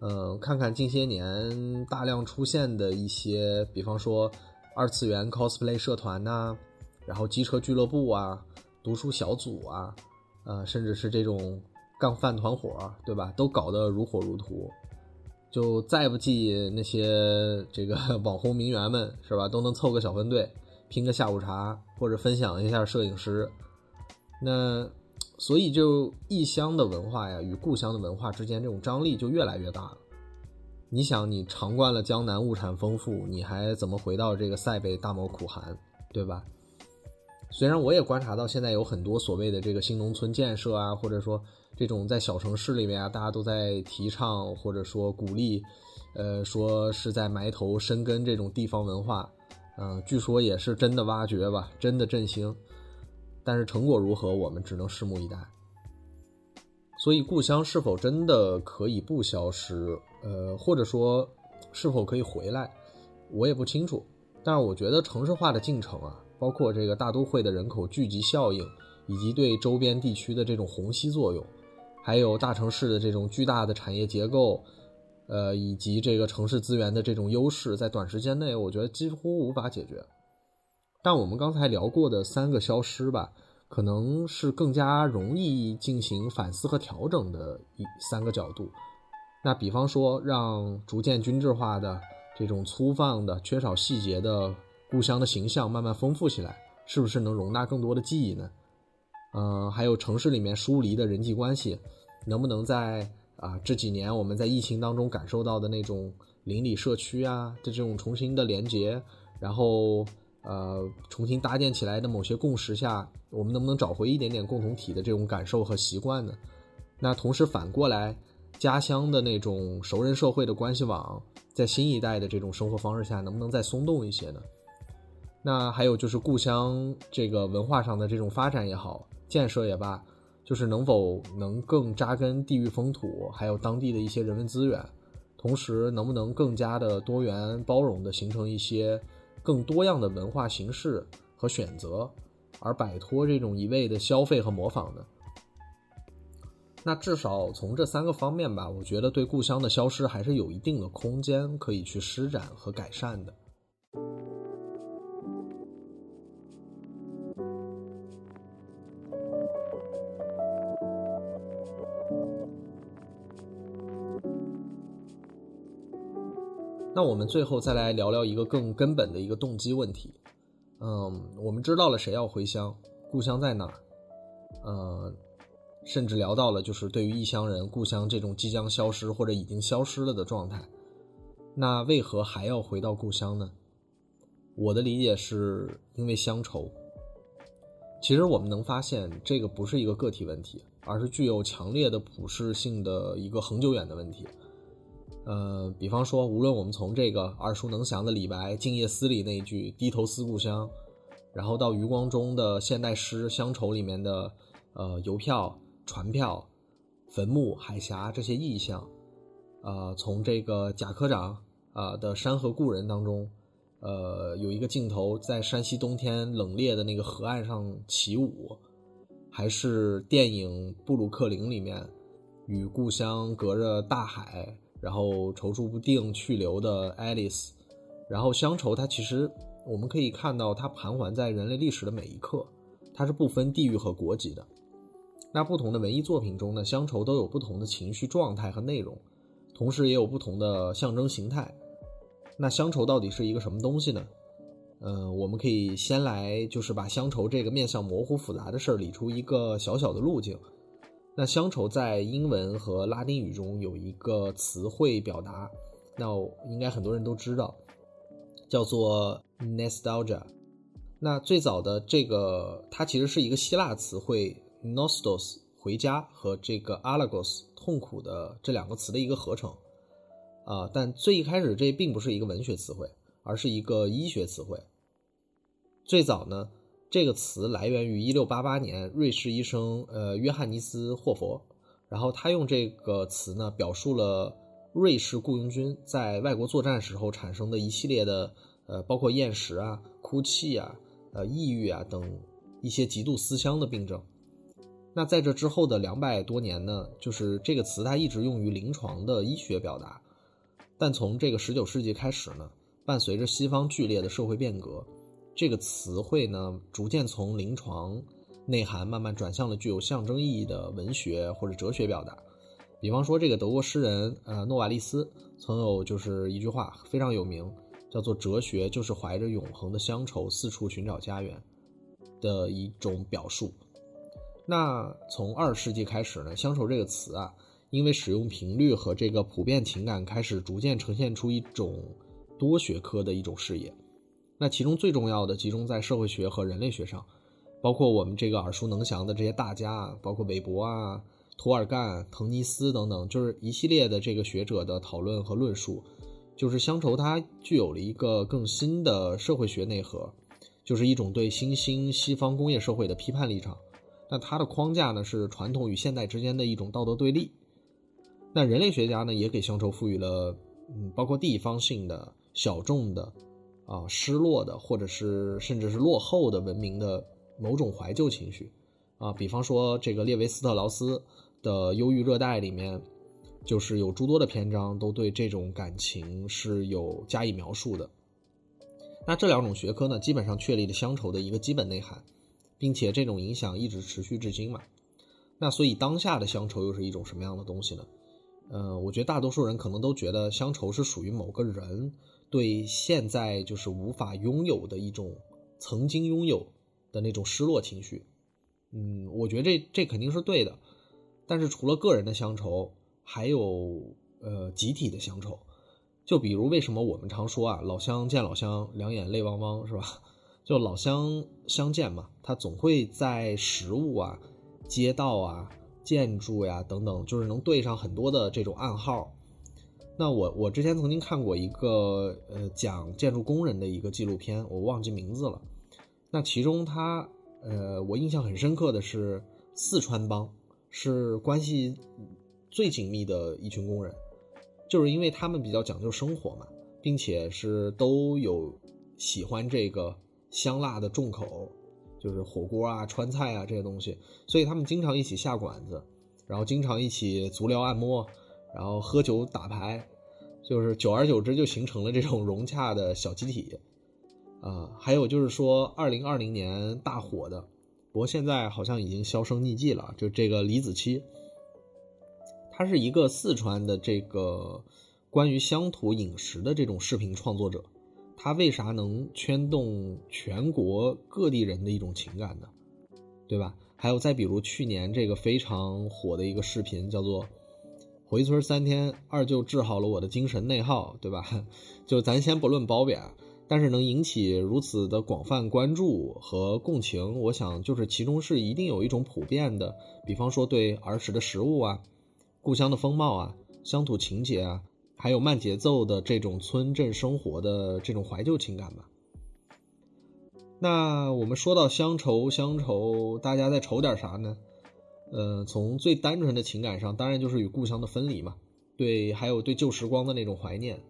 嗯，看看近些年大量出现的一些，比方说二次元 cosplay 社团呐，然后机车俱乐部啊、读书小组啊。呃，甚至是这种杠饭团伙，对吧？都搞得如火如荼，就再不济那些这个 网红名媛们，是吧？都能凑个小分队，拼个下午茶，或者分享一下摄影师。那所以就异乡的文化呀，与故乡的文化之间这种张力就越来越大了。你想，你尝惯了江南物产丰富，你还怎么回到这个塞北大漠苦寒，对吧？虽然我也观察到，现在有很多所谓的这个新农村建设啊，或者说这种在小城市里面啊，大家都在提倡或者说鼓励，呃，说是在埋头深耕这种地方文化，嗯，据说也是真的挖掘吧，真的振兴，但是成果如何，我们只能拭目以待。所以，故乡是否真的可以不消失，呃，或者说是否可以回来，我也不清楚。但是，我觉得城市化的进程啊。包括这个大都会的人口聚集效应，以及对周边地区的这种虹吸作用，还有大城市的这种巨大的产业结构，呃，以及这个城市资源的这种优势，在短时间内，我觉得几乎无法解决。但我们刚才聊过的三个消失吧，可能是更加容易进行反思和调整的一三个角度。那比方说，让逐渐均质化的这种粗放的、缺少细节的。故乡的形象慢慢丰富起来，是不是能容纳更多的记忆呢？嗯，还有城市里面疏离的人际关系，能不能在啊这几年我们在疫情当中感受到的那种邻里社区啊的这种重新的连接，然后呃重新搭建起来的某些共识下，我们能不能找回一点点共同体的这种感受和习惯呢？那同时反过来，家乡的那种熟人社会的关系网，在新一代的这种生活方式下，能不能再松动一些呢？那还有就是故乡这个文化上的这种发展也好，建设也罢，就是能否能更扎根地域风土，还有当地的一些人文资源，同时能不能更加的多元包容的形成一些更多样的文化形式和选择，而摆脱这种一味的消费和模仿呢？那至少从这三个方面吧，我觉得对故乡的消失还是有一定的空间可以去施展和改善的。那我们最后再来聊聊一个更根本的一个动机问题。嗯，我们知道了谁要回乡，故乡在哪儿？呃，甚至聊到了就是对于异乡人，故乡这种即将消失或者已经消失了的状态。那为何还要回到故乡呢？我的理解是因为乡愁。其实我们能发现，这个不是一个个体问题，而是具有强烈的普适性的一个恒久远的问题。呃，比方说，无论我们从这个耳熟能详的李白《静夜思》里那一句“低头思故乡”，然后到余光中的现代诗《乡愁》里面的呃邮票、船票、坟墓、海峡这些意象，呃，从这个贾科长啊的《山河故人》当中，呃，有一个镜头在山西冬天冷冽的那个河岸上起舞，还是电影《布鲁克林》里面与故乡隔着大海。然后踌躇不定去留的爱丽丝，然后乡愁，它其实我们可以看到，它盘桓在人类历史的每一刻，它是不分地域和国籍的。那不同的文艺作品中呢，乡愁都有不同的情绪状态和内容，同时也有不同的象征形态。那乡愁到底是一个什么东西呢？嗯，我们可以先来就是把乡愁这个面向模糊复杂的事理出一个小小的路径。那乡愁在英文和拉丁语中有一个词汇表达，那应该很多人都知道，叫做 nostalgia。那最早的这个，它其实是一个希腊词汇 nostos 回家和这个 alagos 痛苦的这两个词的一个合成。啊，但最一开始这并不是一个文学词汇，而是一个医学词汇。最早呢，这个词来源于1688年瑞士医生呃约翰尼斯霍佛，然后他用这个词呢表述了瑞士雇佣军在外国作战时候产生的一系列的呃包括厌食啊、哭泣啊、呃抑郁啊等一些极度思乡的病症。那在这之后的两百多年呢，就是这个词它一直用于临床的医学表达。但从这个十九世纪开始呢，伴随着西方剧烈的社会变革，这个词汇呢逐渐从临床内涵慢慢转向了具有象征意义的文学或者哲学表达。比方说，这个德国诗人呃诺瓦利斯曾有就是一句话非常有名，叫做“哲学就是怀着永恒的乡愁四处寻找家园”的一种表述。那从二十世纪开始呢，乡愁这个词啊。因为使用频率和这个普遍情感开始逐渐呈现出一种多学科的一种视野，那其中最重要的集中在社会学和人类学上，包括我们这个耳熟能详的这些大家，包括韦伯啊、涂尔干、滕尼斯等等，就是一系列的这个学者的讨论和论述，就是乡愁它具有了一个更新的社会学内核，就是一种对新兴西方工业社会的批判立场，那它的框架呢是传统与现代之间的一种道德对立。那人类学家呢，也给乡愁赋予了，嗯，包括地方性的、小众的，啊，失落的，或者是甚至是落后的文明的某种怀旧情绪，啊，比方说这个列维斯特劳斯的《忧郁热带》里面，就是有诸多的篇章都对这种感情是有加以描述的。那这两种学科呢，基本上确立了乡愁的一个基本内涵，并且这种影响一直持续至今嘛。那所以当下的乡愁又是一种什么样的东西呢？嗯，我觉得大多数人可能都觉得乡愁是属于某个人对现在就是无法拥有的一种曾经拥有的那种失落情绪。嗯，我觉得这这肯定是对的。但是除了个人的乡愁，还有呃集体的乡愁。就比如为什么我们常说啊，老乡见老乡，两眼泪汪汪，是吧？就老乡相见嘛，他总会在食物啊、街道啊。建筑呀，等等，就是能对上很多的这种暗号。那我我之前曾经看过一个呃讲建筑工人的一个纪录片，我忘记名字了。那其中他呃我印象很深刻的是四川帮是关系最紧密的一群工人，就是因为他们比较讲究生活嘛，并且是都有喜欢这个香辣的重口。就是火锅啊、川菜啊这些东西，所以他们经常一起下馆子，然后经常一起足疗按摩，然后喝酒打牌，就是久而久之就形成了这种融洽的小集体。啊，还有就是说，二零二零年大火的，不过现在好像已经销声匿迹了。就这个李子柒，他是一个四川的这个关于乡土饮食的这种视频创作者。他为啥能圈动全国各地人的一种情感呢？对吧？还有再比如去年这个非常火的一个视频，叫做“回村三天，二舅治好了我的精神内耗”，对吧？就咱先不论褒贬，但是能引起如此的广泛关注和共情，我想就是其中是一定有一种普遍的，比方说对儿时的食物啊、故乡的风貌啊、乡土情节啊。还有慢节奏的这种村镇生活的这种怀旧情感吧。那我们说到乡愁，乡愁，大家在愁点啥呢？呃，从最单纯的情感上，当然就是与故乡的分离嘛。对，还有对旧时光的那种怀念。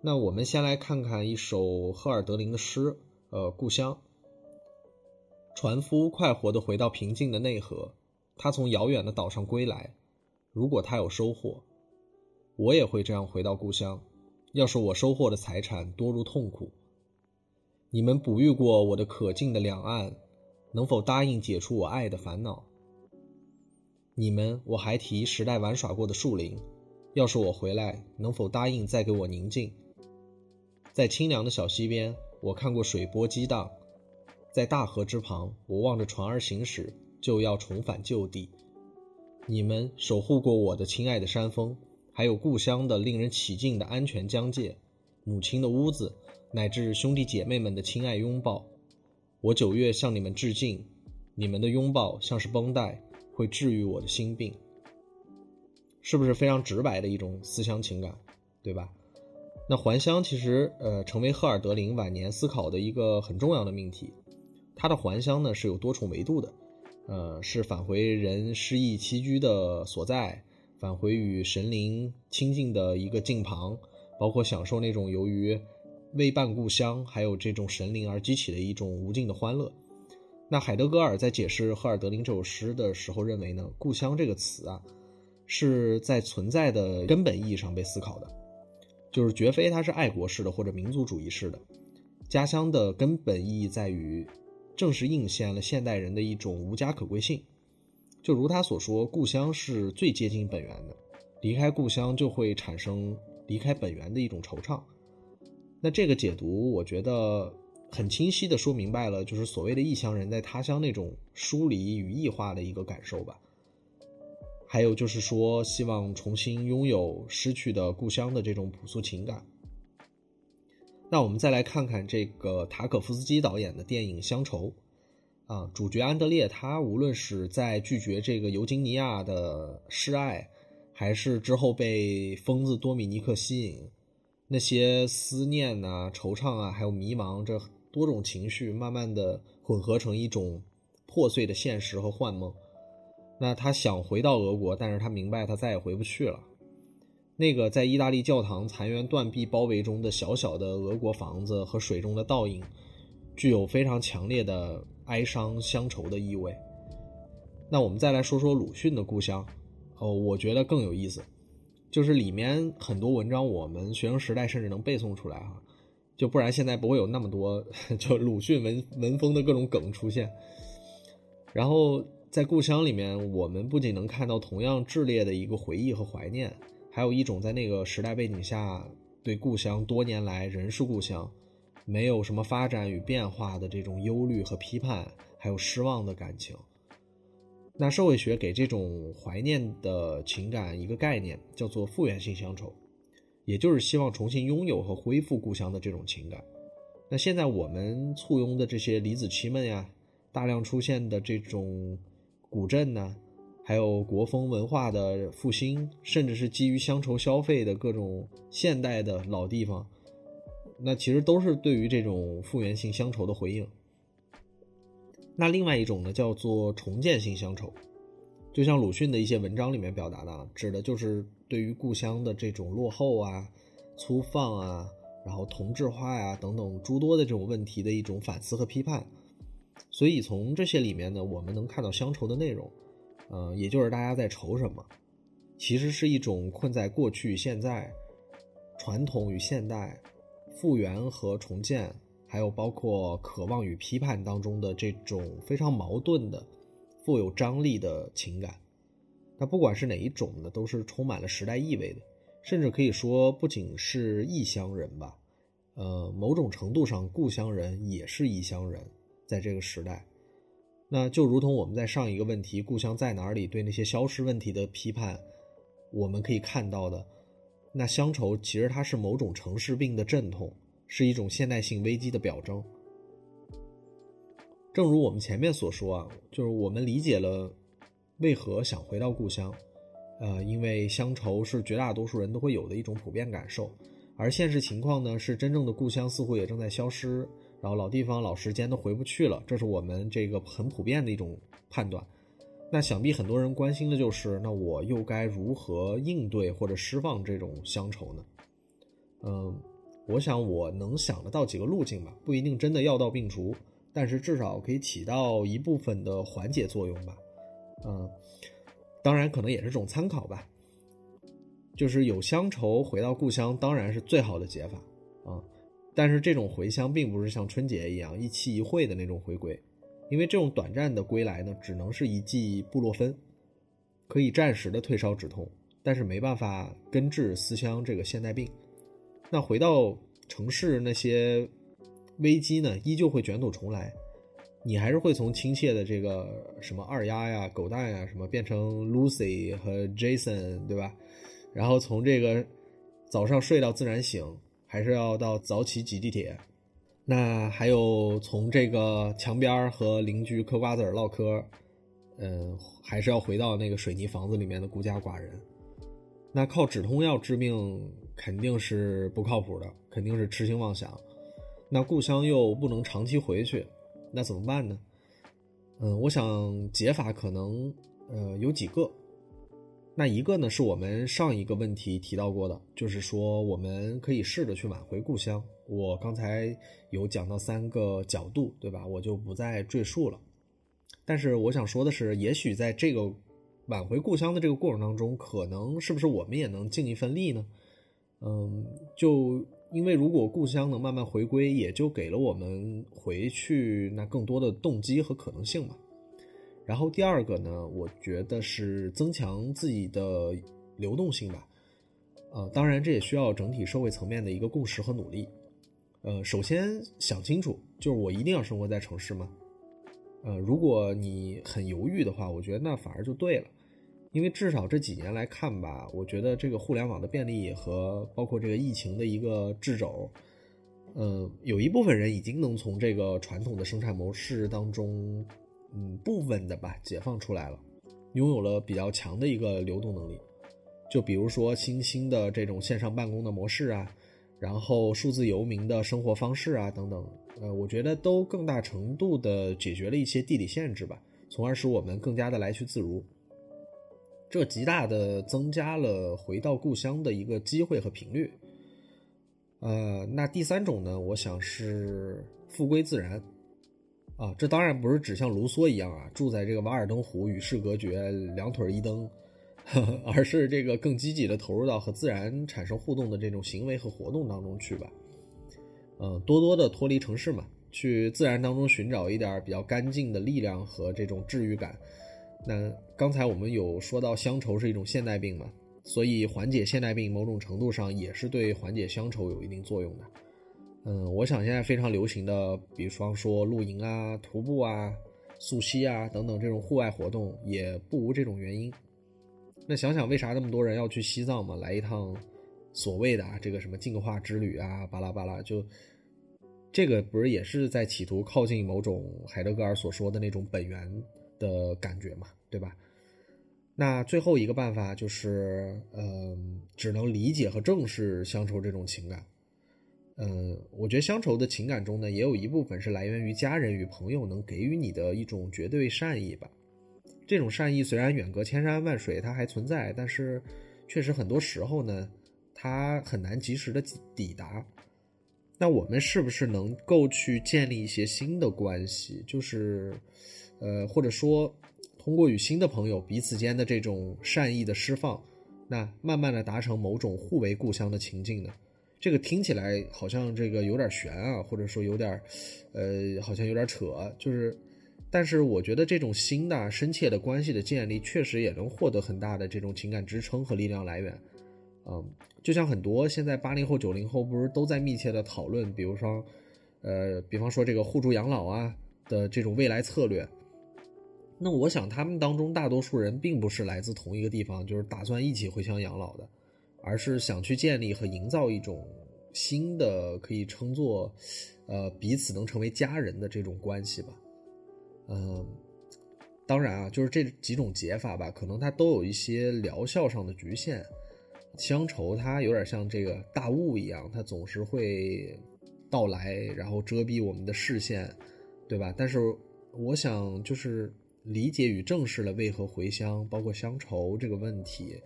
那我们先来看看一首赫尔德林的诗，呃，《故乡》。船夫快活地回到平静的内河，他从遥远的岛上归来。如果他有收获。我也会这样回到故乡。要是我收获的财产多如痛苦，你们哺育过我的可敬的两岸，能否答应解除我爱的烦恼？你们我还提时代玩耍过的树林，要是我回来，能否答应再给我宁静？在清凉的小溪边，我看过水波激荡；在大河之旁，我望着船儿行驶，就要重返旧地。你们守护过我的亲爱的山峰。还有故乡的令人起敬的安全疆界，母亲的屋子，乃至兄弟姐妹们的亲爱拥抱。我九月向你们致敬，你们的拥抱像是绷带，会治愈我的心病。是不是非常直白的一种思乡情感？对吧？那还乡其实呃成为赫尔德林晚年思考的一个很重要的命题。他的还乡呢是有多重维度的，呃，是返回人失意栖居的所在，返回与神灵亲近的一个境旁，包括享受那种由于未伴故乡还有这种神灵而激起的一种无尽的欢乐。那海德格尔在解释赫尔德林这首诗的时候认为呢，故乡这个词啊，是在存在的根本意义上被思考的，就是绝非它是爱国式的或者民族主义式的。家乡的根本意义在于。正是映现了现代人的一种无家可归性，就如他所说，故乡是最接近本源的，离开故乡就会产生离开本源的一种惆怅。那这个解读，我觉得很清晰的说明白了，就是所谓的异乡人在他乡那种疏离与异化的一个感受吧。还有就是说，希望重新拥有失去的故乡的这种朴素情感。那我们再来看看这个塔可夫斯基导演的电影《乡愁》，啊，主角安德烈他无论是在拒绝这个尤金尼亚的示爱，还是之后被疯子多米尼克吸引，那些思念呐、惆怅啊，还有迷茫，这多种情绪慢慢的混合成一种破碎的现实和幻梦。那他想回到俄国，但是他明白他再也回不去了。那个在意大利教堂残垣断壁包围中的小小的俄国房子和水中的倒影，具有非常强烈的哀伤乡愁的意味。那我们再来说说鲁迅的故乡，哦，我觉得更有意思，就是里面很多文章我们学生时代甚至能背诵出来哈，就不然现在不会有那么多 就鲁迅文文风的各种梗出现。然后在故乡里面，我们不仅能看到同样炽烈的一个回忆和怀念。还有一种在那个时代背景下对故乡多年来仍是故乡，没有什么发展与变化的这种忧虑和批判，还有失望的感情。那社会学给这种怀念的情感一个概念，叫做复原性乡愁，也就是希望重新拥有和恢复故乡的这种情感。那现在我们簇拥的这些李子柒们呀，大量出现的这种古镇呢？还有国风文化的复兴，甚至是基于乡愁消费的各种现代的老地方，那其实都是对于这种复原性乡愁的回应。那另外一种呢，叫做重建性乡愁，就像鲁迅的一些文章里面表达的，指的就是对于故乡的这种落后啊、粗放啊，然后同质化呀等等诸多的这种问题的一种反思和批判。所以从这些里面呢，我们能看到乡愁的内容。嗯，也就是大家在愁什么，其实是一种困在过去现在、传统与现代、复原和重建，还有包括渴望与批判当中的这种非常矛盾的、富有张力的情感。那不管是哪一种呢，都是充满了时代意味的，甚至可以说不仅是异乡人吧，呃，某种程度上故乡人也是异乡人，在这个时代。那就如同我们在上一个问题“故乡在哪里”对那些消失问题的批判，我们可以看到的，那乡愁其实它是某种城市病的阵痛，是一种现代性危机的表征。正如我们前面所说啊，就是我们理解了为何想回到故乡，呃，因为乡愁是绝大多数人都会有的一种普遍感受，而现实情况呢，是真正的故乡似乎也正在消失。然后老地方、老时间都回不去了，这是我们这个很普遍的一种判断。那想必很多人关心的就是，那我又该如何应对或者释放这种乡愁呢？嗯，我想我能想得到几个路径吧，不一定真的药到病除，但是至少可以起到一部分的缓解作用吧。嗯，当然可能也是种参考吧。就是有乡愁回到故乡，当然是最好的解法啊。但是这种回乡并不是像春节一样一期一会的那种回归，因为这种短暂的归来呢，只能是一剂布洛芬，可以暂时的退烧止痛，但是没办法根治思乡这个现代病。那回到城市那些危机呢，依旧会卷土重来，你还是会从亲切的这个什么二丫呀、狗蛋呀什么变成 Lucy 和 Jason，对吧？然后从这个早上睡到自然醒。还是要到早起挤地铁，那还有从这个墙边和邻居嗑瓜子唠嗑，嗯，还是要回到那个水泥房子里面的孤家寡人。那靠止痛药治病肯定是不靠谱的，肯定是痴心妄想。那故乡又不能长期回去，那怎么办呢？嗯，我想解法可能呃有几个。那一个呢，是我们上一个问题提到过的，就是说我们可以试着去挽回故乡。我刚才有讲到三个角度，对吧？我就不再赘述了。但是我想说的是，也许在这个挽回故乡的这个过程当中，可能是不是我们也能尽一份力呢？嗯，就因为如果故乡能慢慢回归，也就给了我们回去那更多的动机和可能性嘛。然后第二个呢，我觉得是增强自己的流动性吧。呃，当然这也需要整体社会层面的一个共识和努力。呃，首先想清楚，就是我一定要生活在城市吗？呃，如果你很犹豫的话，我觉得那反而就对了，因为至少这几年来看吧，我觉得这个互联网的便利和包括这个疫情的一个掣肘，呃，有一部分人已经能从这个传统的生产模式当中。嗯，部分的吧，解放出来了，拥有了比较强的一个流动能力。就比如说新兴的这种线上办公的模式啊，然后数字游民的生活方式啊等等，呃，我觉得都更大程度的解决了一些地理限制吧，从而使我们更加的来去自如。这极大的增加了回到故乡的一个机会和频率。呃，那第三种呢，我想是复归自然。啊，这当然不是指像卢梭一样啊，住在这个瓦尔登湖与世隔绝，两腿一蹬，而是这个更积极的投入到和自然产生互动的这种行为和活动当中去吧。嗯，多多的脱离城市嘛，去自然当中寻找一点比较干净的力量和这种治愈感。那刚才我们有说到乡愁是一种现代病嘛，所以缓解现代病某种程度上也是对缓解乡愁有一定作用的。嗯，我想现在非常流行的，比方说露营啊、徒步啊、溯溪啊等等这种户外活动，也不无这种原因。那想想为啥那么多人要去西藏嘛？来一趟所谓的啊这个什么净化之旅啊，巴拉巴拉，就这个不是也是在企图靠近某种海德格尔所说的那种本源的感觉嘛，对吧？那最后一个办法就是，嗯，只能理解和正视乡愁这种情感。嗯，我觉得乡愁的情感中呢，也有一部分是来源于家人与朋友能给予你的一种绝对善意吧。这种善意虽然远隔千山万水，它还存在，但是确实很多时候呢，它很难及时的抵达。那我们是不是能够去建立一些新的关系？就是，呃，或者说通过与新的朋友彼此间的这种善意的释放，那慢慢的达成某种互为故乡的情境呢？这个听起来好像这个有点悬啊，或者说有点，呃，好像有点扯。就是，但是我觉得这种新的深切的关系的建立，确实也能获得很大的这种情感支撑和力量来源。嗯，就像很多现在八零后、九零后不是都在密切的讨论，比如说，呃，比方说这个互助养老啊的这种未来策略。那我想他们当中大多数人并不是来自同一个地方，就是打算一起回乡养老的。而是想去建立和营造一种新的可以称作，呃，彼此能成为家人的这种关系吧。嗯，当然啊，就是这几种解法吧，可能它都有一些疗效上的局限。乡愁它有点像这个大雾一样，它总是会到来，然后遮蔽我们的视线，对吧？但是我想，就是理解与正视了为何回乡，包括乡愁这个问题，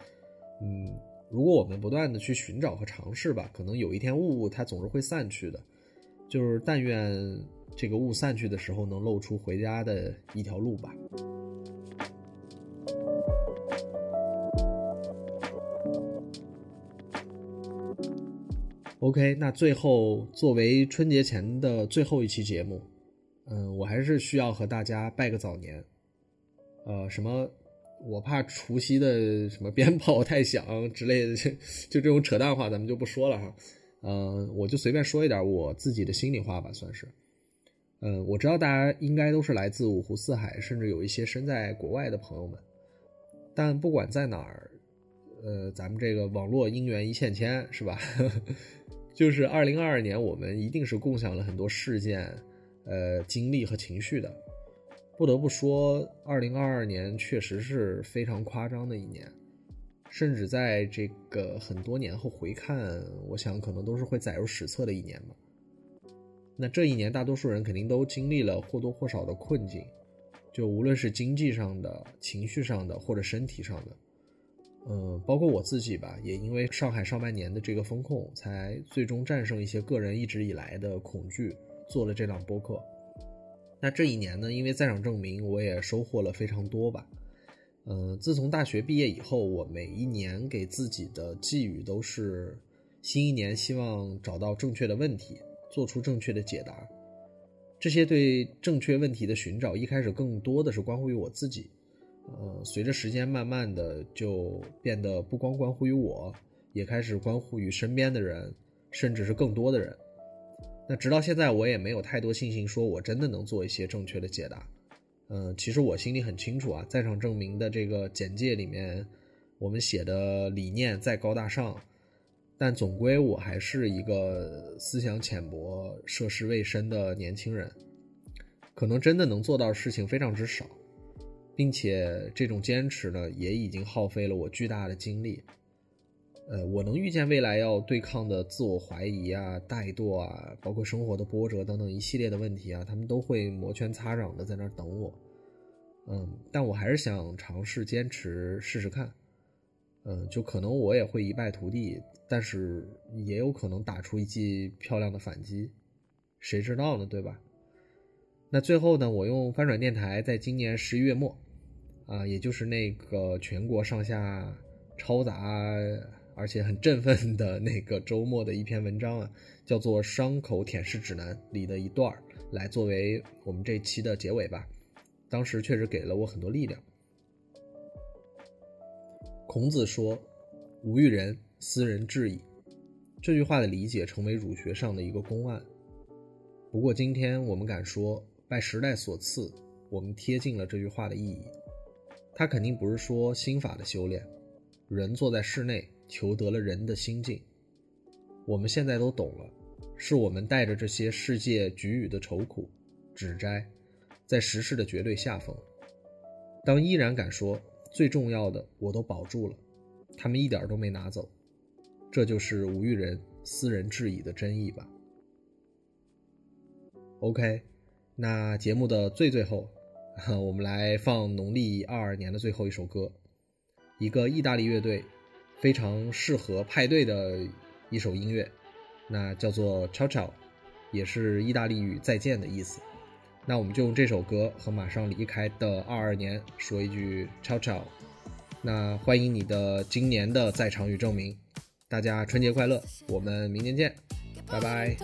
嗯。如果我们不断的去寻找和尝试吧，可能有一天雾它总是会散去的。就是但愿这个雾散去的时候，能露出回家的一条路吧。OK，那最后作为春节前的最后一期节目，嗯，我还是需要和大家拜个早年。呃，什么？我怕除夕的什么鞭炮太响之类的，就这种扯淡话，咱们就不说了哈。嗯，我就随便说一点我自己的心里话吧，算是。嗯，我知道大家应该都是来自五湖四海，甚至有一些身在国外的朋友们。但不管在哪儿，呃，咱们这个网络姻缘一线牵，是吧？就是二零二二年，我们一定是共享了很多事件、呃，经历和情绪的。不得不说，二零二二年确实是非常夸张的一年。甚至在这个很多年后回看，我想可能都是会载入史册的一年吧。那这一年，大多数人肯定都经历了或多或少的困境，就无论是经济上的、情绪上的，或者身体上的。嗯，包括我自己吧，也因为上海上半年的这个风控，才最终战胜一些个人一直以来的恐惧，做了这档播客。那这一年呢，因为在场证明，我也收获了非常多吧。嗯，自从大学毕业以后，我每一年给自己的寄语都是：新一年希望找到正确的问题，做出正确的解答。这些对正确问题的寻找，一开始更多的是关乎于我自己。呃，随着时间慢慢的就变得不光关乎于我，也开始关乎于身边的人，甚至是更多的人。那直到现在，我也没有太多信心说我真的能做一些正确的解答。嗯，其实我心里很清楚啊，在场证明的这个简介里面，我们写的理念再高大上，但总归我还是一个思想浅薄、涉世未深的年轻人，可能真的能做到的事情非常之少，并且这种坚持呢，也已经耗费了我巨大的精力。呃，我能预见未来要对抗的自我怀疑啊、怠惰啊，包括生活的波折等等一系列的问题啊，他们都会摩拳擦掌的在那儿等我。嗯，但我还是想尝试坚持试试看。嗯，就可能我也会一败涂地，但是也有可能打出一记漂亮的反击，谁知道呢？对吧？那最后呢，我用翻转电台在今年十一月末，啊，也就是那个全国上下嘈杂。而且很振奋的那个周末的一篇文章啊，叫做《伤口舔舐指南》里的一段来作为我们这期的结尾吧。当时确实给了我很多力量。孔子说：“吾欲人，斯人至矣。”这句话的理解成为儒学上的一个公案。不过今天我们敢说，拜时代所赐，我们贴近了这句话的意义。它肯定不是说心法的修炼，人坐在室内。求得了人的心境，我们现在都懂了，是我们带着这些世界给予的愁苦、指摘，在时势的绝对下风。当依然敢说最重要的我都保住了，他们一点都没拿走，这就是吴玉人私人质疑的真意吧。OK，那节目的最最后，我们来放农历二二年的最后一首歌，一个意大利乐队。非常适合派对的一首音乐，那叫做 “ciao ciao”，也是意大利语“再见”的意思。那我们就用这首歌和马上离开的二二年说一句 “ciao ciao”。那欢迎你的今年的在场与证明，大家春节快乐，我们明年见，拜拜。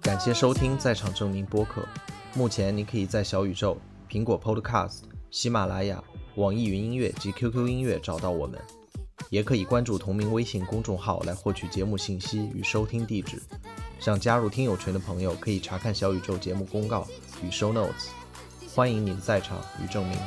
感谢收听《在场证明》播客。目前你可以在小宇宙、苹果 Podcast、喜马拉雅、网易云音乐及 QQ 音乐找到我们，也可以关注同名微信公众号来获取节目信息与收听地址。想加入听友群的朋友可以查看小宇宙节目公告与 Show Notes。欢迎你的在场与证明。